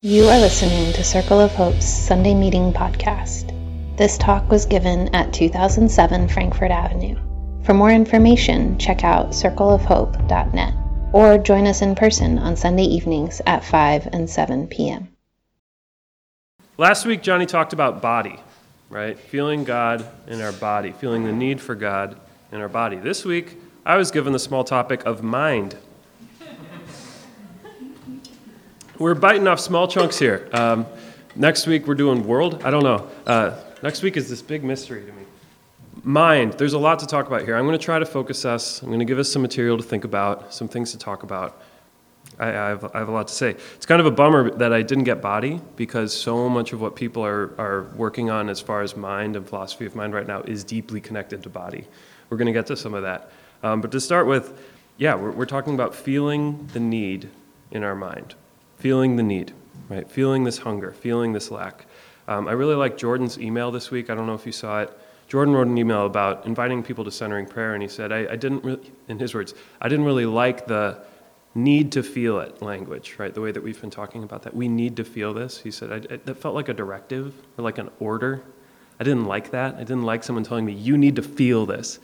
You are listening to Circle of Hope's Sunday Meeting Podcast. This talk was given at 2007 Frankfurt Avenue. For more information, check out circleofhope.net or join us in person on Sunday evenings at 5 and 7 p.m. Last week, Johnny talked about body, right? Feeling God in our body, feeling the need for God in our body. This week, I was given the small topic of mind. We're biting off small chunks here. Um, next week we're doing world. I don't know. Uh, next week is this big mystery to me. Mind. There's a lot to talk about here. I'm going to try to focus us. I'm going to give us some material to think about, some things to talk about. I, I, have, I have a lot to say. It's kind of a bummer that I didn't get body because so much of what people are, are working on as far as mind and philosophy of mind right now is deeply connected to body. We're going to get to some of that. Um, but to start with, yeah, we're, we're talking about feeling the need in our mind feeling the need, right? Feeling this hunger, feeling this lack. Um, I really like Jordan's email this week. I don't know if you saw it. Jordan wrote an email about inviting people to centering prayer, and he said, I, I didn't really, in his words, I didn't really like the need to feel it language, right? The way that we've been talking about that. We need to feel this. He said, I, that felt like a directive or like an order. I didn't like that. I didn't like someone telling me, you need to feel this.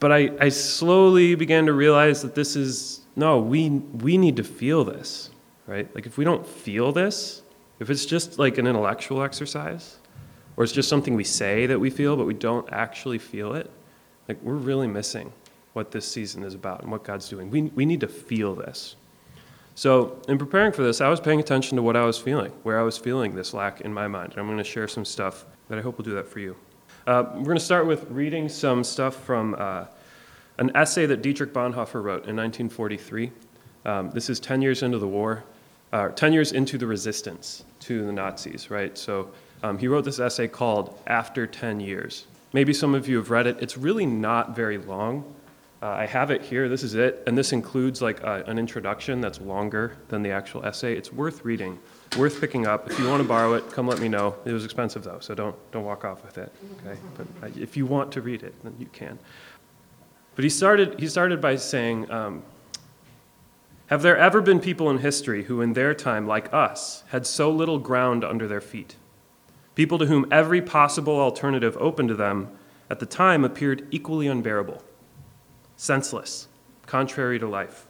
But I, I slowly began to realize that this is, no, we, we need to feel this right? Like if we don't feel this, if it's just like an intellectual exercise, or it's just something we say that we feel, but we don't actually feel it, like we're really missing what this season is about and what God's doing. We, we need to feel this. So, in preparing for this, I was paying attention to what I was feeling, where I was feeling this lack in my mind. And I'm going to share some stuff that I hope will do that for you. Uh, we're going to start with reading some stuff from uh, an essay that Dietrich Bonhoeffer wrote in 1943. Um, this is 10 years into the war uh, 10 years into the resistance to the Nazis, right? So um, he wrote this essay called After 10 Years. Maybe some of you have read it. It's really not very long. Uh, I have it here. This is it. And this includes like uh, an introduction that's longer than the actual essay. It's worth reading, worth picking up. If you want to borrow it, come let me know. It was expensive though, so don't, don't walk off with it. Okay? But if you want to read it, then you can. But he started, he started by saying, um, have there ever been people in history who, in their time, like us, had so little ground under their feet? People to whom every possible alternative open to them at the time appeared equally unbearable, senseless, contrary to life.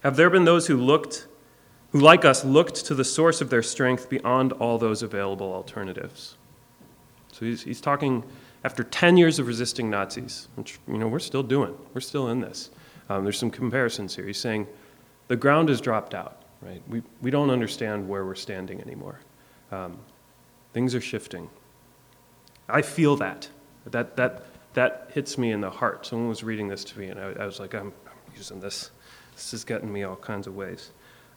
Have there been those who looked, who, like us, looked to the source of their strength beyond all those available alternatives? So he's, he's talking after 10 years of resisting Nazis, which, you know, we're still doing. We're still in this. Um, there's some comparisons here. He's saying, the ground has dropped out, right? We, we don't understand where we're standing anymore. Um, things are shifting. I feel that. That, that. that hits me in the heart. Someone was reading this to me, and I, I was like, I'm, I'm, using this. This is getting me all kinds of ways.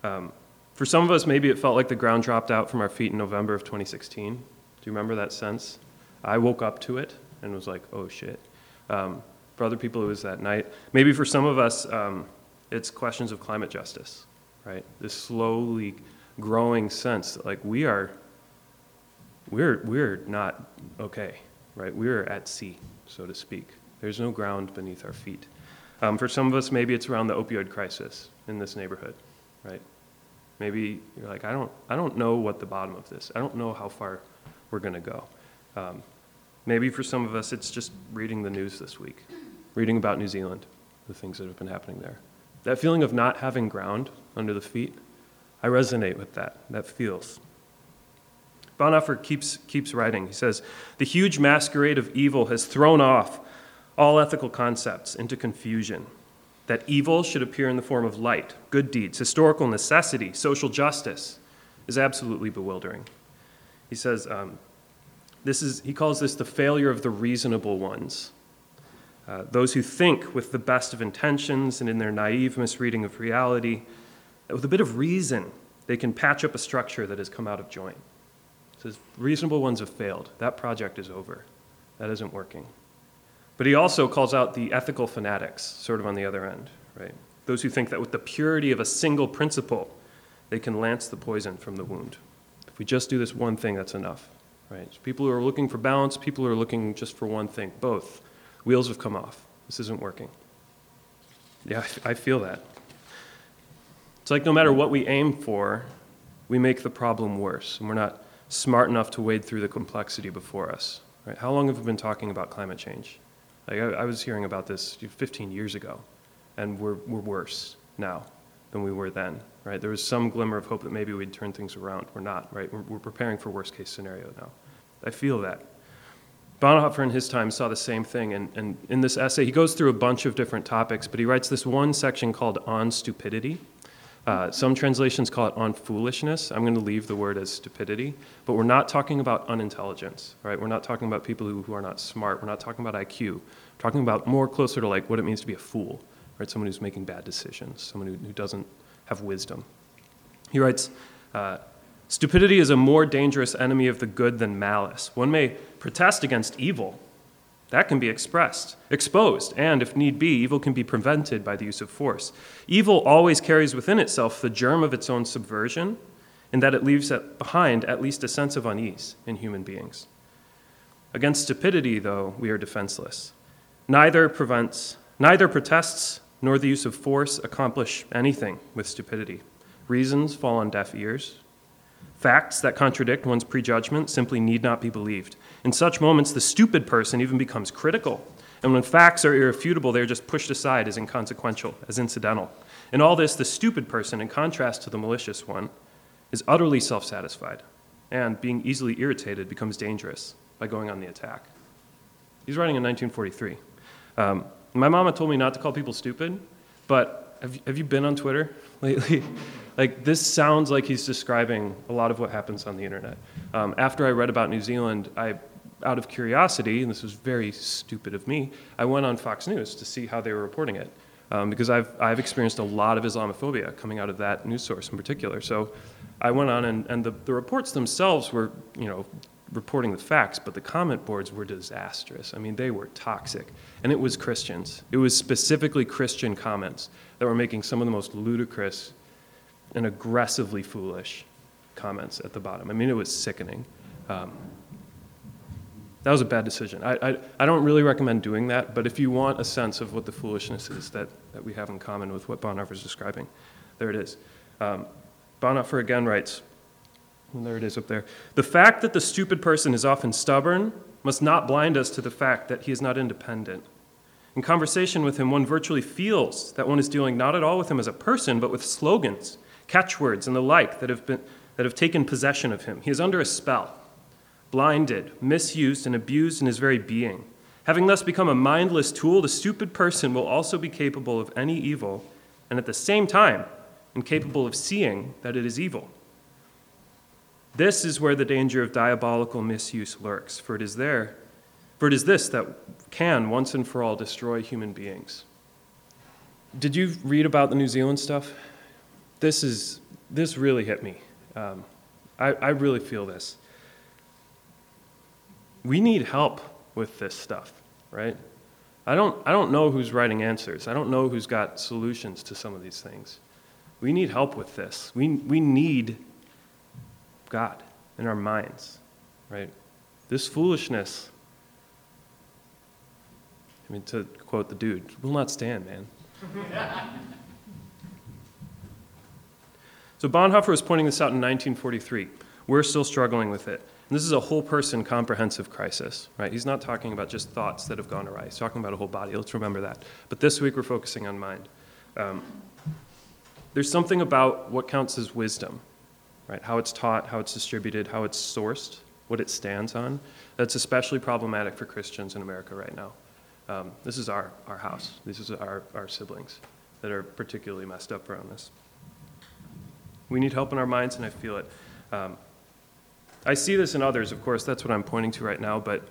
Um, for some of us, maybe it felt like the ground dropped out from our feet in November of 2016. Do you remember that sense? I woke up to it and was like, oh shit. Um, for other people, it was that night. Maybe for some of us, um, it's questions of climate justice, right? This slowly growing sense that like we are we're we're not okay, right? We're at sea, so to speak. There's no ground beneath our feet. Um, for some of us, maybe it's around the opioid crisis in this neighborhood, right? Maybe you're like, I don't, I don't know what the bottom of this. I don't know how far we're going to go. Um, maybe for some of us, it's just reading the news this week, reading about New Zealand, the things that have been happening there. That feeling of not having ground under the feet, I resonate with that. That feels. Bonhoeffer keeps, keeps writing. He says, The huge masquerade of evil has thrown off all ethical concepts into confusion. That evil should appear in the form of light, good deeds, historical necessity, social justice is absolutely bewildering. He says, um, this is, he calls this the failure of the reasonable ones. Uh, those who think with the best of intentions and in their naive misreading of reality, with a bit of reason, they can patch up a structure that has come out of joint. Says reasonable ones have failed. That project is over. That isn't working. But he also calls out the ethical fanatics, sort of on the other end, right? Those who think that with the purity of a single principle, they can lance the poison from the wound. If we just do this one thing, that's enough, right? So people who are looking for balance, people who are looking just for one thing, both Wheels have come off. This isn't working. Yeah, I feel that. It's like no matter what we aim for, we make the problem worse, and we're not smart enough to wade through the complexity before us. Right? How long have we been talking about climate change? Like I, I was hearing about this 15 years ago, and we're, we're worse now than we were then. Right? There was some glimmer of hope that maybe we'd turn things around. We're not. Right? We're, we're preparing for worst case scenario now. I feel that. Bonhoeffer in his time saw the same thing, and, and in this essay, he goes through a bunch of different topics, but he writes this one section called On Stupidity. Uh, some translations call it on foolishness. I'm going to leave the word as stupidity, but we're not talking about unintelligence, right? We're not talking about people who, who are not smart. We're not talking about IQ. We're talking about more closer to like what it means to be a fool, right? Someone who's making bad decisions, someone who, who doesn't have wisdom. He writes, uh, Stupidity is a more dangerous enemy of the good than malice. One may protest against evil. That can be expressed, exposed, and if need be, evil can be prevented by the use of force. Evil always carries within itself the germ of its own subversion, in that it leaves behind at least a sense of unease in human beings. Against stupidity, though, we are defenseless. Neither prevents, neither protests nor the use of force accomplish anything with stupidity. Reasons fall on deaf ears, Facts that contradict one's prejudgment simply need not be believed. In such moments, the stupid person even becomes critical. And when facts are irrefutable, they're just pushed aside as inconsequential, as incidental. In all this, the stupid person, in contrast to the malicious one, is utterly self satisfied and, being easily irritated, becomes dangerous by going on the attack. He's writing in 1943. Um, my mama told me not to call people stupid, but have, have you been on Twitter lately? Like this sounds like he's describing a lot of what happens on the internet. Um, after I read about New Zealand, I, out of curiosity, and this was very stupid of me, I went on Fox News to see how they were reporting it. Um, because I've, I've experienced a lot of Islamophobia coming out of that news source in particular. So I went on, and, and the, the reports themselves were, you know, reporting the facts, but the comment boards were disastrous. I mean, they were toxic. And it was Christians. It was specifically Christian comments that were making some of the most ludicrous and aggressively foolish comments at the bottom. I mean, it was sickening. Um, that was a bad decision. I, I, I, don't really recommend doing that, but if you want a sense of what the foolishness is that, that we have in common with what Bonhoeffer is describing, there it is. Um, Bonhoeffer again writes, there it is up there. The fact that the stupid person is often stubborn must not blind us to the fact that he is not independent. In conversation with him, one virtually feels that one is dealing not at all with him as a person, but with slogans catchwords, and the like that have, been, that have taken possession of him. He is under a spell, blinded, misused, and abused in his very being. Having thus become a mindless tool, the stupid person will also be capable of any evil, and at the same time, incapable of seeing that it is evil. This is where the danger of diabolical misuse lurks, for it is there, for it is this that can once and for all destroy human beings. Did you read about the New Zealand stuff? This is this really hit me. Um, I, I really feel this. We need help with this stuff, right? I don't, I don't know who's writing answers. I don't know who's got solutions to some of these things. We need help with this. We, we need God in our minds, right? This foolishness, I mean, to quote the dude, will not stand, man. So Bonhoeffer was pointing this out in 1943. We're still struggling with it. And this is a whole person comprehensive crisis, right? He's not talking about just thoughts that have gone awry. He's talking about a whole body. Let's remember that. But this week we're focusing on mind. Um, there's something about what counts as wisdom, right? How it's taught, how it's distributed, how it's sourced, what it stands on. That's especially problematic for Christians in America right now. Um, this is our, our house. This is our, our siblings that are particularly messed up around this. We need help in our minds, and I feel it. Um, I see this in others, of course, that's what I'm pointing to right now, but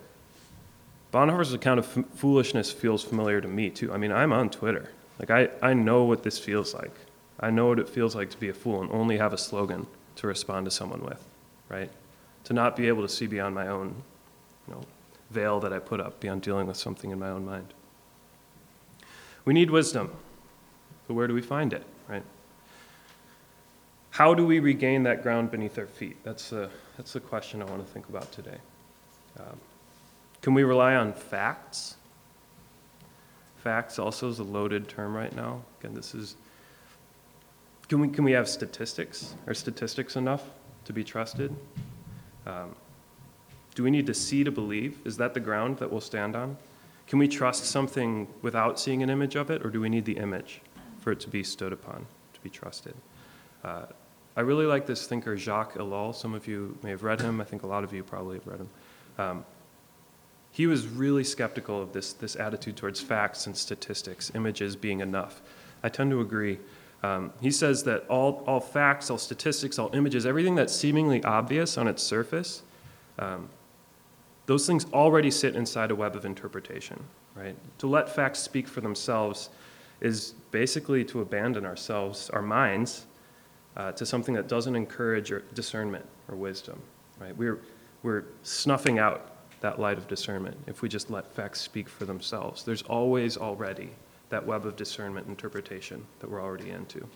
Bonhoeffer's account of f- foolishness feels familiar to me, too. I mean, I'm on Twitter. Like, I, I know what this feels like. I know what it feels like to be a fool and only have a slogan to respond to someone with, right? To not be able to see beyond my own, you know, veil that I put up, beyond dealing with something in my own mind. We need wisdom. So, where do we find it, right? How do we regain that ground beneath our feet? That's the, that's the question I want to think about today. Um, can we rely on facts? Facts also is a loaded term right now. Again, this is Can we, can we have statistics? Are statistics enough to be trusted? Um, do we need to see to believe? Is that the ground that we'll stand on? Can we trust something without seeing an image of it, or do we need the image for it to be stood upon, to be trusted? Uh, I really like this thinker Jacques Ellul. Some of you may have read him. I think a lot of you probably have read him. Um, he was really skeptical of this, this attitude towards facts and statistics, images being enough. I tend to agree. Um, he says that all, all facts, all statistics, all images, everything that's seemingly obvious on its surface, um, those things already sit inside a web of interpretation, right? To let facts speak for themselves is basically to abandon ourselves, our minds, uh, to something that doesn't encourage discernment or wisdom, right? We're, we're snuffing out that light of discernment if we just let facts speak for themselves. There's always already that web of discernment interpretation that we're already into.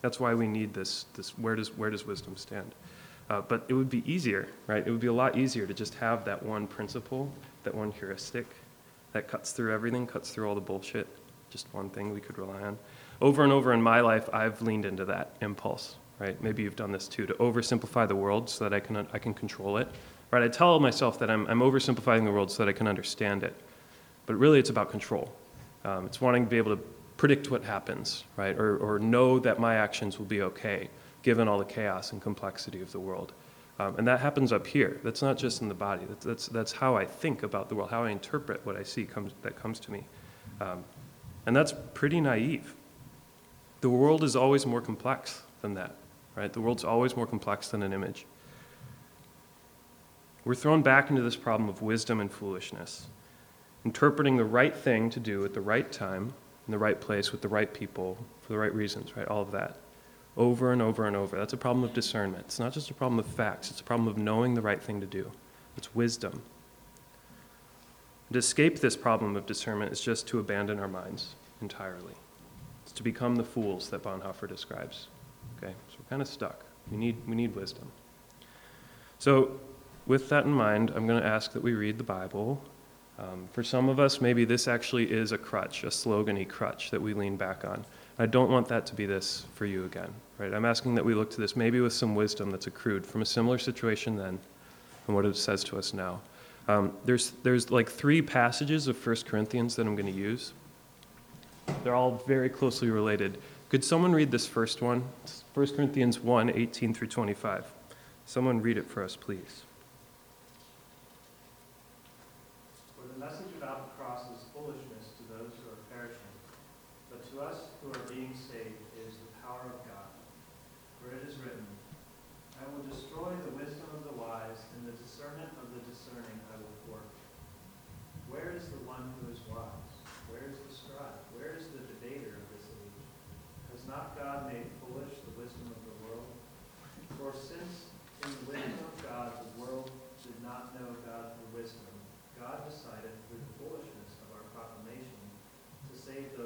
That's why we need this, this where, does, where does wisdom stand? Uh, but it would be easier, right? It would be a lot easier to just have that one principle, that one heuristic that cuts through everything, cuts through all the bullshit. Just one thing we could rely on. Over and over in my life, I've leaned into that impulse, right? Maybe you've done this too, to oversimplify the world so that I can, I can control it, right? I tell myself that I'm, I'm oversimplifying the world so that I can understand it. But really, it's about control. Um, it's wanting to be able to predict what happens, right? Or, or know that my actions will be okay given all the chaos and complexity of the world. Um, and that happens up here. That's not just in the body. That's, that's, that's how I think about the world, how I interpret what I see comes, that comes to me. Um, and that's pretty naive. The world is always more complex than that, right? The world's always more complex than an image. We're thrown back into this problem of wisdom and foolishness, interpreting the right thing to do at the right time, in the right place, with the right people, for the right reasons, right? All of that over and over and over. That's a problem of discernment. It's not just a problem of facts, it's a problem of knowing the right thing to do. It's wisdom. To escape this problem of discernment is just to abandon our minds entirely. It's to become the fools that Bonhoeffer describes. Okay, so we're kind of stuck. We need, we need wisdom. So, with that in mind, I'm going to ask that we read the Bible. Um, for some of us, maybe this actually is a crutch, a slogany crutch that we lean back on. I don't want that to be this for you again, right? I'm asking that we look to this maybe with some wisdom that's accrued from a similar situation then and what it says to us now. Um, there's, there's like three passages of 1 Corinthians that I'm going to use. They're all very closely related. Could someone read this first one? 1 Corinthians 1 18 through 25. Someone read it for us, please.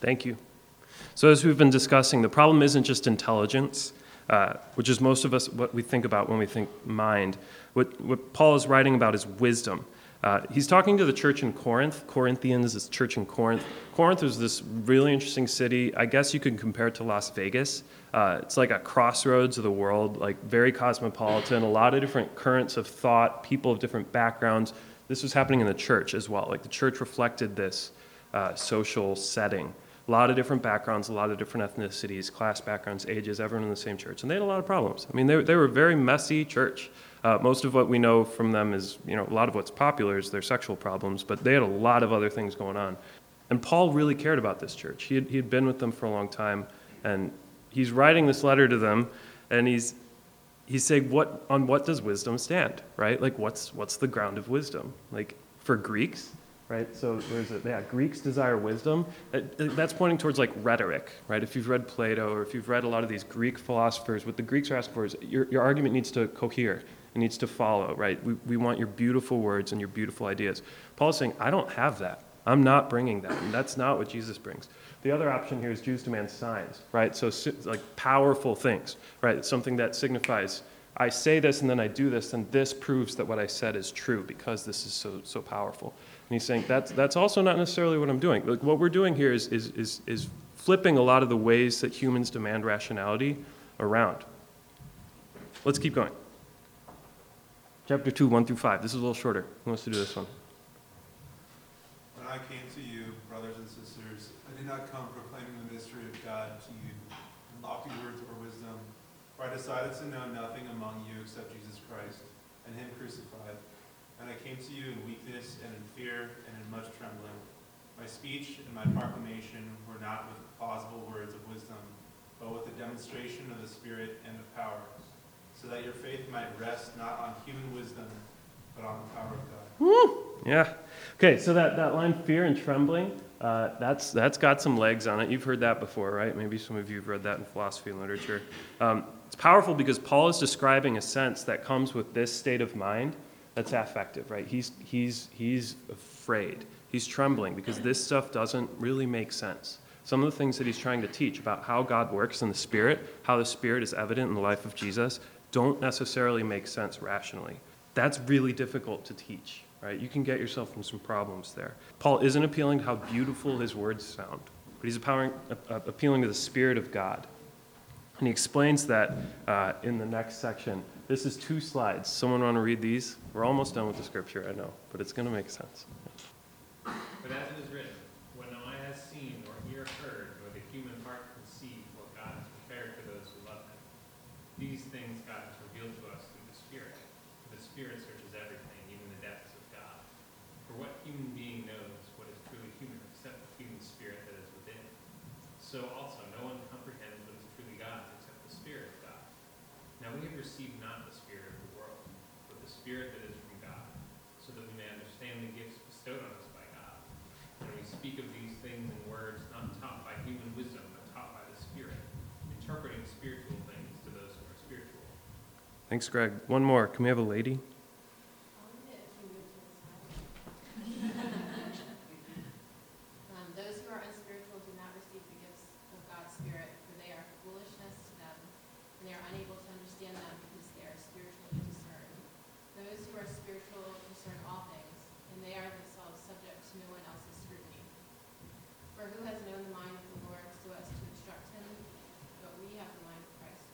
Thank you. So, as we've been discussing, the problem isn't just intelligence, uh, which is most of us what we think about when we think mind. What, what Paul is writing about is wisdom. Uh, he's talking to the church in Corinth. Corinthians is church in Corinth. Corinth is this really interesting city. I guess you could compare it to Las Vegas. Uh, it's like a crossroads of the world, like very cosmopolitan, a lot of different currents of thought, people of different backgrounds. This was happening in the church as well. Like the church reflected this uh, social setting. A lot of different backgrounds, a lot of different ethnicities, class backgrounds, ages, everyone in the same church. And they had a lot of problems. I mean, they, they were a very messy church. Uh, most of what we know from them is, you know, a lot of what's popular is their sexual problems, but they had a lot of other things going on. And Paul really cared about this church. He had, he had been with them for a long time, and he's writing this letter to them, and he's, he's saying, what, on what does wisdom stand, right? Like, what's, what's the ground of wisdom? Like, for Greeks, right? So there's a, yeah, Greeks desire wisdom. Uh, uh, that's pointing towards like rhetoric, right? If you've read Plato or if you've read a lot of these Greek philosophers, what the Greeks are asking for is your, your argument needs to cohere. It needs to follow, right? We, we want your beautiful words and your beautiful ideas. Paul is saying, I don't have that. I'm not bringing that. And that's not what Jesus brings. The other option here is Jews demand signs, right? So, like powerful things, right? Something that signifies, I say this and then I do this, and this proves that what I said is true because this is so, so powerful. And he's saying that's, that's also not necessarily what I'm doing. Like, what we're doing here is, is, is, is flipping a lot of the ways that humans demand rationality around. Let's keep going. Chapter 2, 1 through 5. This is a little shorter. Who wants to do this one? When I came to you, brothers and sisters, I did not come proclaiming the mystery of God to you in lofty words or wisdom, for I decided to know nothing among you except Jesus Christ and Him crucified. And I came to you in weakness and in fear and in much trembling. My speech and my proclamation were not with plausible words of wisdom, but with a demonstration of the Spirit and of power, so that your faith might rest not on human wisdom, but on the power of God. Woo! Yeah. Okay, so that, that line, fear and trembling, uh, that's, that's got some legs on it. You've heard that before, right? Maybe some of you have read that in philosophy and literature. Um, it's powerful because Paul is describing a sense that comes with this state of mind that's affective, right? He's, he's, he's afraid. He's trembling because this stuff doesn't really make sense. Some of the things that he's trying to teach about how God works in the Spirit, how the Spirit is evident in the life of Jesus, don't necessarily make sense rationally. That's really difficult to teach right? You can get yourself in some problems there. Paul isn't appealing to how beautiful his words sound, but he's appealing, appealing to the Spirit of God. And he explains that uh, in the next section. This is two slides. Someone want to read these? We're almost done with the scripture, I know, but it's going to make sense. But as it is written, when no eye has seen, nor ear heard, nor the human heart conceived what God has prepared for those who love him, these things God has revealed to us through the Spirit. For the Spirit searches everything, even the depths of God. For what human being knows what is truly human except the human spirit that is within? So also no one comprehends what is truly God's except the Spirit of God. Now we have received not the Spirit of the world, but the Spirit that is from God, so that we may understand the gifts bestowed on us by God. And we speak of these things in words not taught by human wisdom, but taught by the Spirit, interpreting spiritual things to those who are spiritual. Thanks, Greg. One more. Can we have a lady? Um, those who are unspiritual do not receive the gifts of God's Spirit, for they are foolishness to them, and they are unable to understand them because they are spiritually discerned. Those who are spiritual discern all things, and they are themselves subject to no one else's scrutiny. For who has known the mind of the Lord so as to instruct him? But we have the mind of Christ.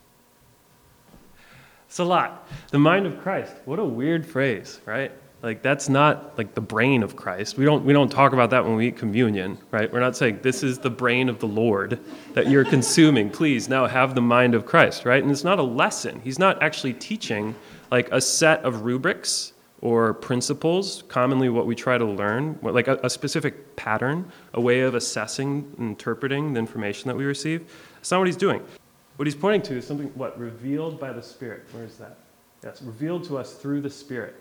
It's a lot. The mind of Christ. What a weird phrase, right? Like that's not like the brain of Christ. We don't we don't talk about that when we eat communion, right? We're not saying this is the brain of the Lord that you're consuming. Please now have the mind of Christ, right? And it's not a lesson. He's not actually teaching like a set of rubrics or principles, commonly what we try to learn, like a, a specific pattern, a way of assessing, interpreting the information that we receive. That's not what he's doing. What he's pointing to is something what revealed by the Spirit. Where is that? That's revealed to us through the Spirit.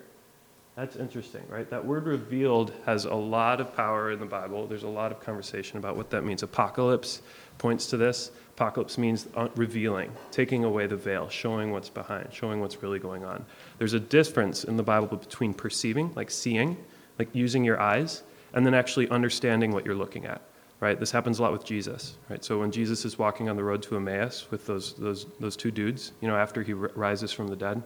That's interesting, right? That word revealed has a lot of power in the Bible. There's a lot of conversation about what that means. Apocalypse points to this. Apocalypse means uh, revealing, taking away the veil, showing what's behind, showing what's really going on. There's a difference in the Bible between perceiving, like seeing, like using your eyes, and then actually understanding what you're looking at. Right? This happens a lot with Jesus. Right? So when Jesus is walking on the road to Emmaus with those those those two dudes, you know, after he r- rises from the dead,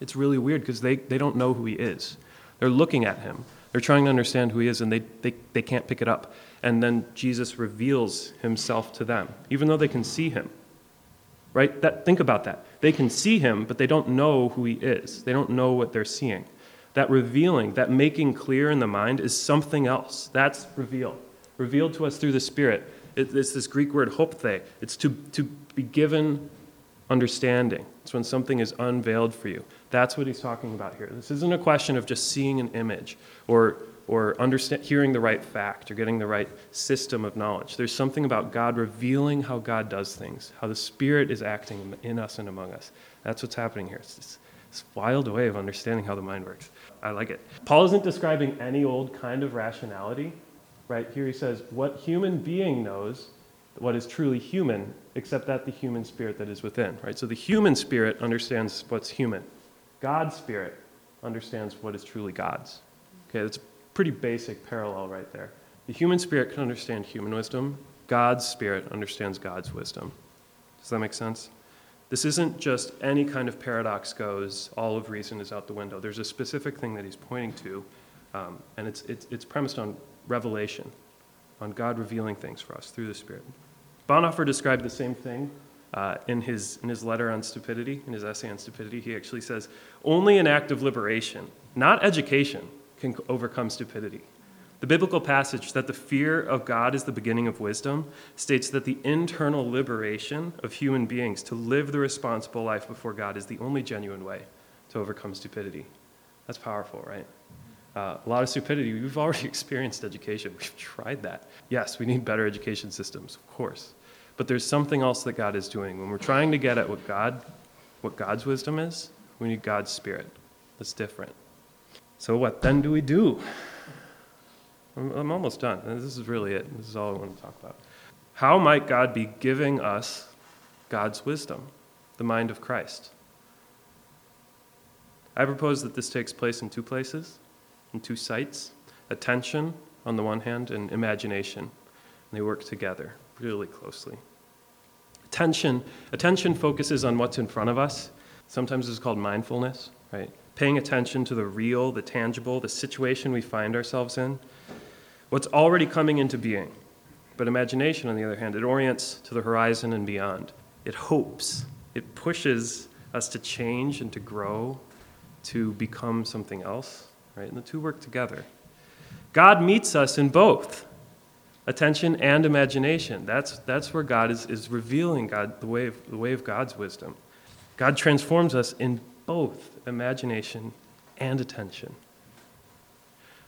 it's really weird because they, they don't know who he is. They're looking at him. They're trying to understand who he is, and they, they, they can't pick it up. And then Jesus reveals himself to them, even though they can see him. Right? That, think about that. They can see him, but they don't know who he is. They don't know what they're seeing. That revealing, that making clear in the mind is something else. That's revealed. Revealed to us through the Spirit. It, it's this Greek word hopthe. It's to, to be given understanding. It's when something is unveiled for you. That's what he's talking about here. This isn't a question of just seeing an image or, or understand, hearing the right fact or getting the right system of knowledge. There's something about God revealing how God does things, how the Spirit is acting in us and among us. That's what's happening here. It's this this wild way of understanding how the mind works. I like it. Paul isn't describing any old kind of rationality, right? Here he says, What human being knows, what is truly human, except that the human spirit that is within, right? So the human spirit understands what's human. God's spirit understands what is truly God's. Okay, that's a pretty basic parallel right there. The human spirit can understand human wisdom, God's spirit understands God's wisdom. Does that make sense? This isn't just any kind of paradox goes, all of reason is out the window. There's a specific thing that he's pointing to, um, and it's, it's, it's premised on revelation, on God revealing things for us through the Spirit. Bonhoeffer described the same thing uh, in, his, in his letter on stupidity, in his essay on stupidity. He actually says, Only an act of liberation, not education, can overcome stupidity. The biblical passage that the fear of God is the beginning of wisdom states that the internal liberation of human beings to live the responsible life before God is the only genuine way to overcome stupidity. That's powerful, right? Uh, a lot of stupidity, we've already experienced education. We've tried that. Yes, we need better education systems, of course. But there's something else that God is doing. When we're trying to get at what God, what God's wisdom is, we need God's spirit. That's different. So what then do we do? I'm, I'm almost done. This is really it. This is all I want to talk about. How might God be giving us God's wisdom, the mind of Christ? I propose that this takes place in two places, two sites attention on the one hand, and imagination. And they work together really closely. Attention, attention focuses on what's in front of us. Sometimes it's called mindfulness, right? Paying attention to the real, the tangible, the situation we find ourselves in what's already coming into being. But imagination, on the other hand, it orients to the horizon and beyond. It hopes, it pushes us to change and to grow, to become something else, right? And the two work together. God meets us in both attention and imagination. That's, that's where God is, is revealing God, the way, of, the way of God's wisdom. God transforms us in both imagination and attention.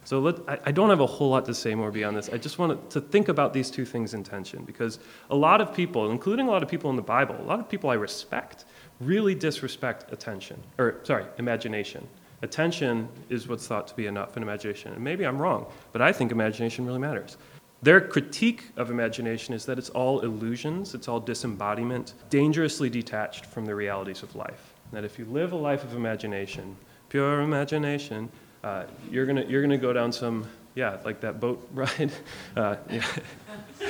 So let, I, I, don't have a whole lot to say more beyond this. I just want to think about these two things in tension because a lot of people, including a lot of people in the Bible, a lot of people I respect, really disrespect attention, or sorry, imagination. Attention is what's thought to be enough in imagination. And maybe I'm wrong, but I think imagination really matters. Their critique of imagination is that it's all illusions, it's all disembodiment, dangerously detached from the realities of life. That if you live a life of imagination, pure imagination, uh, you're gonna you're gonna go down some yeah like that boat ride. Uh, yeah.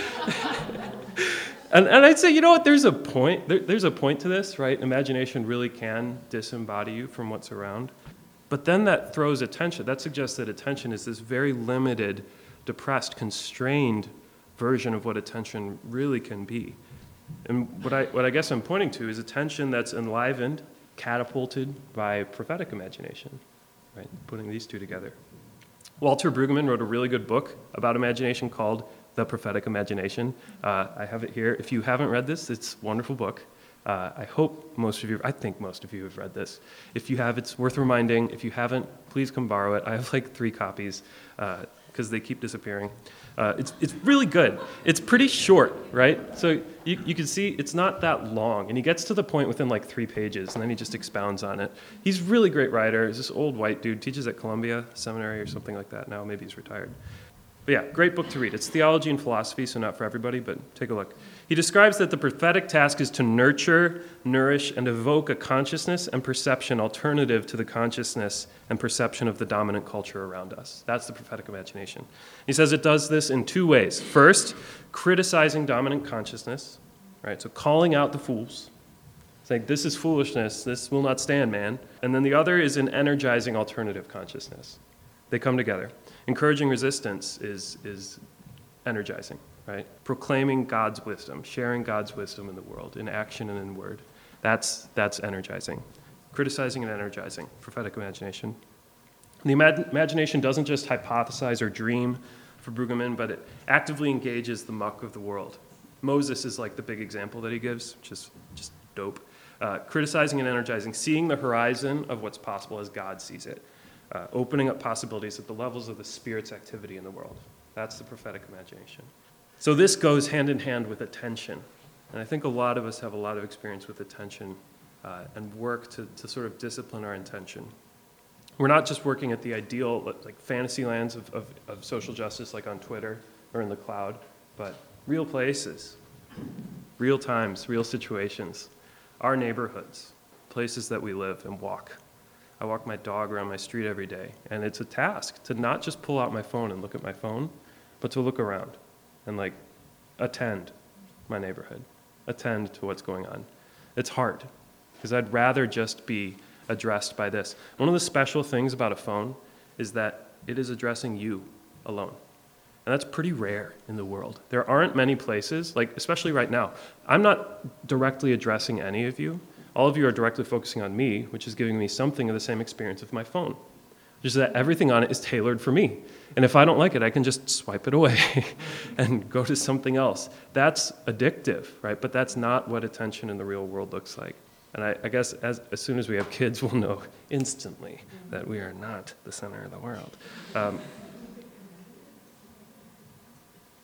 and, and I'd say you know what there's a point there, there's a point to this right. Imagination really can disembody you from what's around, but then that throws attention. That suggests that attention is this very limited, depressed, constrained version of what attention really can be. And what I, what I guess I'm pointing to is attention that's enlivened, catapulted by prophetic imagination right? Putting these two together. Walter Brueggemann wrote a really good book about imagination called The Prophetic Imagination. Uh, I have it here. If you haven't read this, it's a wonderful book. Uh, I hope most of you, I think most of you have read this. If you have, it's worth reminding. If you haven't, please come borrow it. I have like three copies because uh, they keep disappearing. Uh, it's, it's really good. It's pretty short, right? So you, you can see it's not that long. And he gets to the point within like three pages, and then he just expounds on it. He's a really great writer. He's this old white dude, teaches at Columbia Seminary or something like that now. Maybe he's retired. But yeah, great book to read. It's theology and philosophy, so not for everybody, but take a look. He describes that the prophetic task is to nurture, nourish, and evoke a consciousness and perception alternative to the consciousness and perception of the dominant culture around us. That's the prophetic imagination. He says it does this in two ways. First, criticizing dominant consciousness, right? So calling out the fools, saying, This is foolishness, this will not stand, man. And then the other is in energizing alternative consciousness. They come together. Encouraging resistance is, is energizing right? Proclaiming God's wisdom, sharing God's wisdom in the world, in action and in word. That's, that's energizing. Criticizing and energizing, prophetic imagination. The imag- imagination doesn't just hypothesize or dream for Brueggemann, but it actively engages the muck of the world. Moses is like the big example that he gives, just, just dope. Uh, criticizing and energizing, seeing the horizon of what's possible as God sees it, uh, opening up possibilities at the levels of the Spirit's activity in the world. That's the prophetic imagination. So this goes hand in hand with attention. And I think a lot of us have a lot of experience with attention uh, and work to, to sort of discipline our intention. We're not just working at the ideal, like fantasy lands of, of, of social justice, like on Twitter or in the cloud, but real places, real times, real situations, our neighborhoods, places that we live and walk. I walk my dog around my street every day, and it's a task to not just pull out my phone and look at my phone, but to look around and like attend my neighborhood, attend to what's going on. It's hard because I'd rather just be addressed by this. One of the special things about a phone is that it is addressing you alone. And that's pretty rare in the world. There aren't many places, like especially right now. I'm not directly addressing any of you. All of you are directly focusing on me, which is giving me something of the same experience of my phone. Just that everything on it is tailored for me. And if I don't like it, I can just swipe it away and go to something else. That's addictive, right? But that's not what attention in the real world looks like. And I, I guess as, as soon as we have kids, we'll know instantly that we are not the center of the world. Um,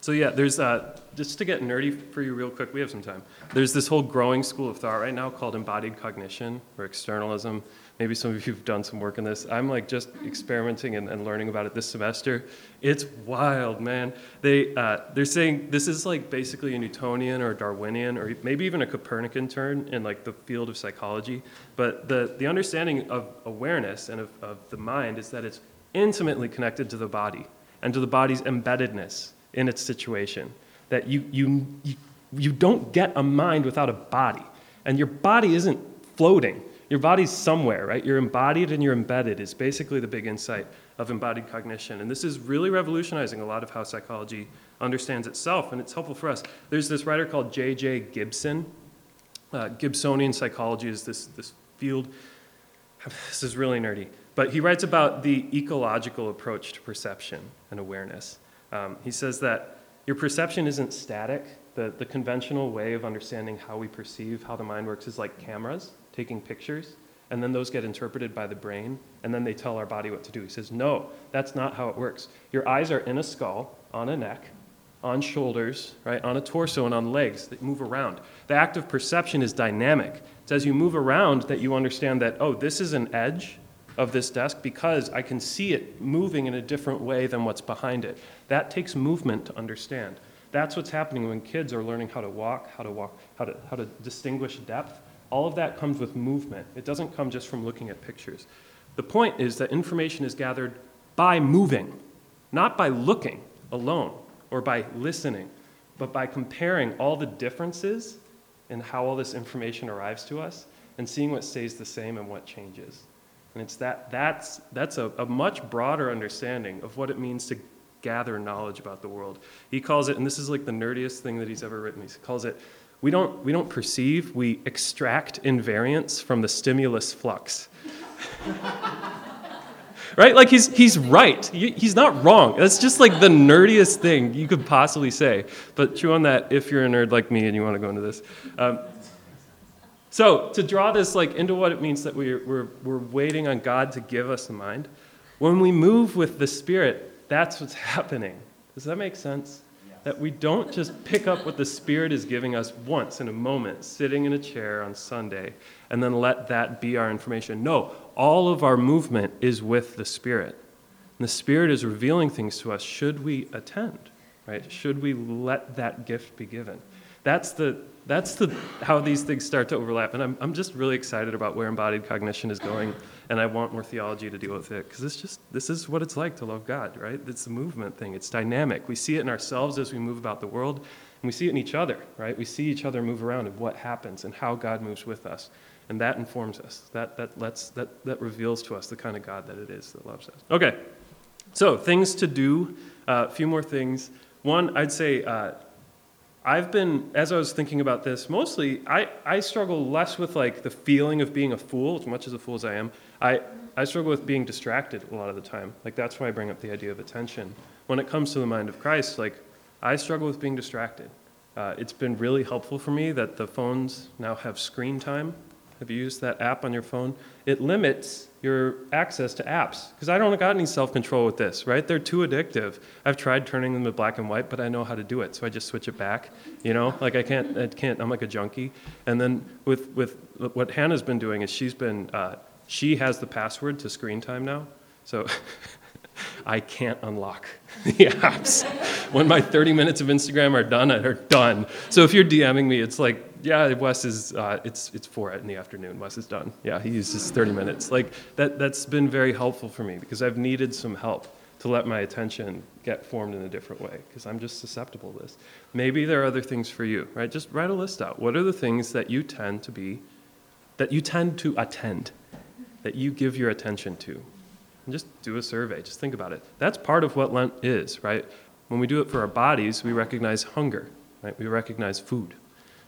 so yeah, there's uh, just to get nerdy for you real quick. We have some time. There's this whole growing school of thought right now called embodied cognition or externalism. Maybe some of you have done some work in this. I'm like just experimenting and, and learning about it this semester. It's wild, man. They uh, they're saying this is like basically a Newtonian or a Darwinian or maybe even a Copernican turn in like the field of psychology. But the the understanding of awareness and of, of the mind is that it's intimately connected to the body and to the body's embeddedness in its situation. That you, you, you, you don't get a mind without a body. And your body isn't floating. Your body's somewhere, right? You're embodied and you're embedded is basically the big insight of embodied cognition. And this is really revolutionizing a lot of how psychology understands itself, and it's helpful for us. There's this writer called J.J. Gibson. Uh, Gibsonian psychology is this, this field. This is really nerdy. But he writes about the ecological approach to perception and awareness. Um, he says that your perception isn't static. The, the conventional way of understanding how we perceive how the mind works is like cameras taking pictures, and then those get interpreted by the brain, and then they tell our body what to do. He says, No, that's not how it works. Your eyes are in a skull, on a neck, on shoulders, right, on a torso, and on legs that move around. The act of perception is dynamic. It's as you move around that you understand that, oh, this is an edge, of this desk because I can see it moving in a different way than what's behind it. That takes movement to understand. That's what's happening when kids are learning how to walk, how to walk, how to, how to distinguish depth. All of that comes with movement. It doesn't come just from looking at pictures. The point is that information is gathered by moving, not by looking alone or by listening, but by comparing all the differences in how all this information arrives to us and seeing what stays the same and what changes. And it's that, that's, that's a, a much broader understanding of what it means to gather knowledge about the world. He calls it, and this is like the nerdiest thing that he's ever written, he calls it, we don't, we don't perceive, we extract invariants from the stimulus flux. right? Like he's, he's right. He's not wrong. That's just like the nerdiest thing you could possibly say. But chew on that if you're a nerd like me and you want to go into this. Um, so to draw this like into what it means that we're, we're, we're waiting on God to give us a mind, when we move with the Spirit, that's what's happening. Does that make sense? That we don't just pick up what the Spirit is giving us once in a moment, sitting in a chair on Sunday, and then let that be our information. No, all of our movement is with the Spirit. And the Spirit is revealing things to us should we attend, right? Should we let that gift be given? That's the, that's the, how these things start to overlap. And I'm, I'm just really excited about where embodied cognition is going. And I want more theology to deal with it because it's just, this is what it's like to love God, right? It's a movement thing, it's dynamic. We see it in ourselves as we move about the world, and we see it in each other, right? We see each other move around and what happens and how God moves with us. And that informs us. That, that, lets, that, that reveals to us the kind of God that it is that loves us. Okay, so things to do, a uh, few more things. One, I'd say, uh, I've been, as I was thinking about this, mostly I, I struggle less with like the feeling of being a fool, as much as a fool as I am. I, I struggle with being distracted a lot of the time. Like that's why I bring up the idea of attention. When it comes to the mind of Christ, like I struggle with being distracted. Uh, it's been really helpful for me that the phones now have screen time Have you used that app on your phone? It limits your access to apps because I don't got any self control with this, right? They're too addictive. I've tried turning them to black and white, but I know how to do it, so I just switch it back. You know, like I can't, I can't. I'm like a junkie. And then with with what Hannah's been doing is she's been, uh, she has the password to screen time now, so. I can't unlock the apps. when my 30 minutes of Instagram are done, are done. So if you're DMing me, it's like, yeah, Wes is, uh, it's, it's four in the afternoon. Wes is done. Yeah, he uses 30 minutes. Like that, that's been very helpful for me because I've needed some help to let my attention get formed in a different way because I'm just susceptible to this. Maybe there are other things for you, right? Just write a list out. What are the things that you tend to be, that you tend to attend, that you give your attention to? And just do a survey. Just think about it. That's part of what Lent is, right? When we do it for our bodies, we recognize hunger, right? We recognize food,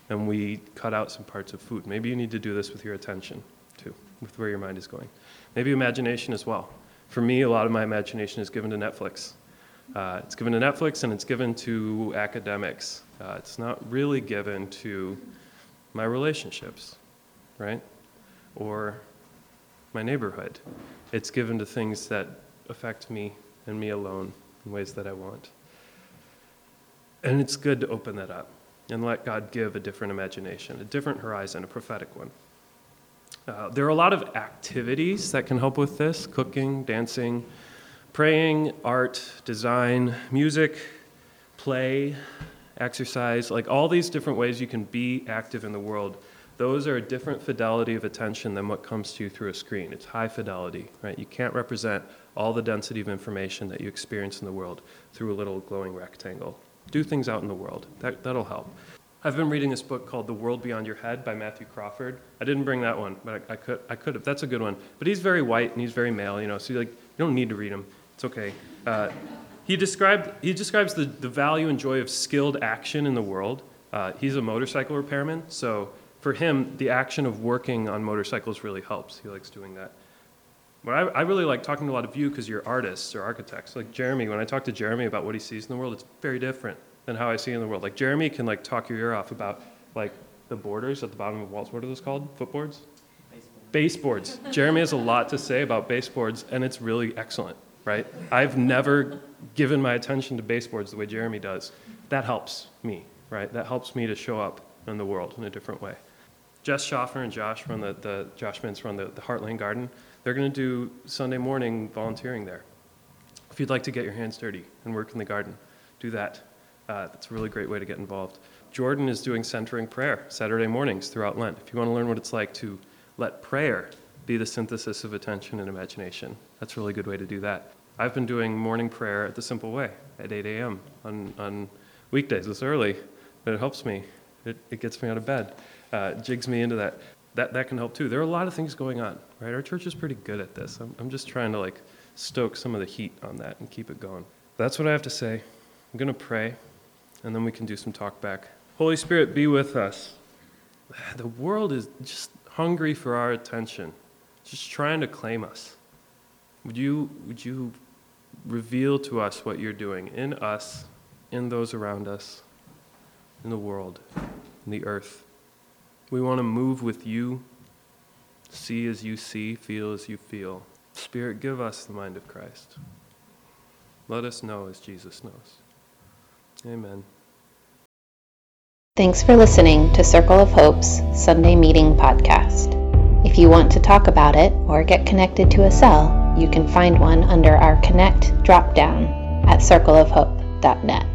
and we cut out some parts of food. Maybe you need to do this with your attention, too, with where your mind is going. Maybe imagination as well. For me, a lot of my imagination is given to Netflix. Uh, it's given to Netflix and it's given to academics. Uh, it's not really given to my relationships, right? Or my neighborhood. It's given to things that affect me and me alone in ways that I want. And it's good to open that up and let God give a different imagination, a different horizon, a prophetic one. Uh, there are a lot of activities that can help with this cooking, dancing, praying, art, design, music, play, exercise, like all these different ways you can be active in the world those are a different fidelity of attention than what comes to you through a screen. It's high fidelity, right? You can't represent all the density of information that you experience in the world through a little glowing rectangle. Do things out in the world. That, that'll help. I've been reading this book called The World Beyond Your Head by Matthew Crawford. I didn't bring that one, but I, I could, I could have. That's a good one. But he's very white and he's very male, you know, so like, you don't need to read him. It's okay. Uh, he, described, he describes the, the value and joy of skilled action in the world. Uh, he's a motorcycle repairman, so for him, the action of working on motorcycles really helps. He likes doing that. But I, I really like talking to a lot of you because you're artists or architects. Like Jeremy, when I talk to Jeremy about what he sees in the world, it's very different than how I see in the world. Like Jeremy can like talk your ear off about like the borders at the bottom of walls. What are those called? Footboards? Baseboards. Jeremy has a lot to say about baseboards, and it's really excellent, right? I've never given my attention to baseboards the way Jeremy does. That helps me, right? That helps me to show up in the world in a different way. Jess Schoffer and Josh run the, the Josh Mintz run the, the Heartland Garden. They're going to do Sunday morning volunteering there. If you'd like to get your hands dirty and work in the garden, do that. Uh, that's a really great way to get involved. Jordan is doing centering prayer Saturday mornings throughout Lent. If you want to learn what it's like to let prayer be the synthesis of attention and imagination, that's a really good way to do that. I've been doing morning prayer at the simple way at 8 a.m. on, on weekdays. It's early, but it helps me. It, it gets me out of bed uh, jigs me into that. That, that can help too. There are a lot of things going on, right? Our church is pretty good at this. I'm, I'm just trying to like stoke some of the heat on that and keep it going. That's what I have to say. I'm going to pray, and then we can do some talk back. Holy Spirit, be with us. The world is just hungry for our attention, just trying to claim us. Would you, would you reveal to us what you're doing in us, in those around us, in the world, in the earth? We want to move with you, see as you see, feel as you feel. Spirit, give us the mind of Christ. Let us know as Jesus knows. Amen. Thanks for listening to Circle of Hope's Sunday Meeting Podcast. If you want to talk about it or get connected to a cell, you can find one under our Connect dropdown at circleofhope.net.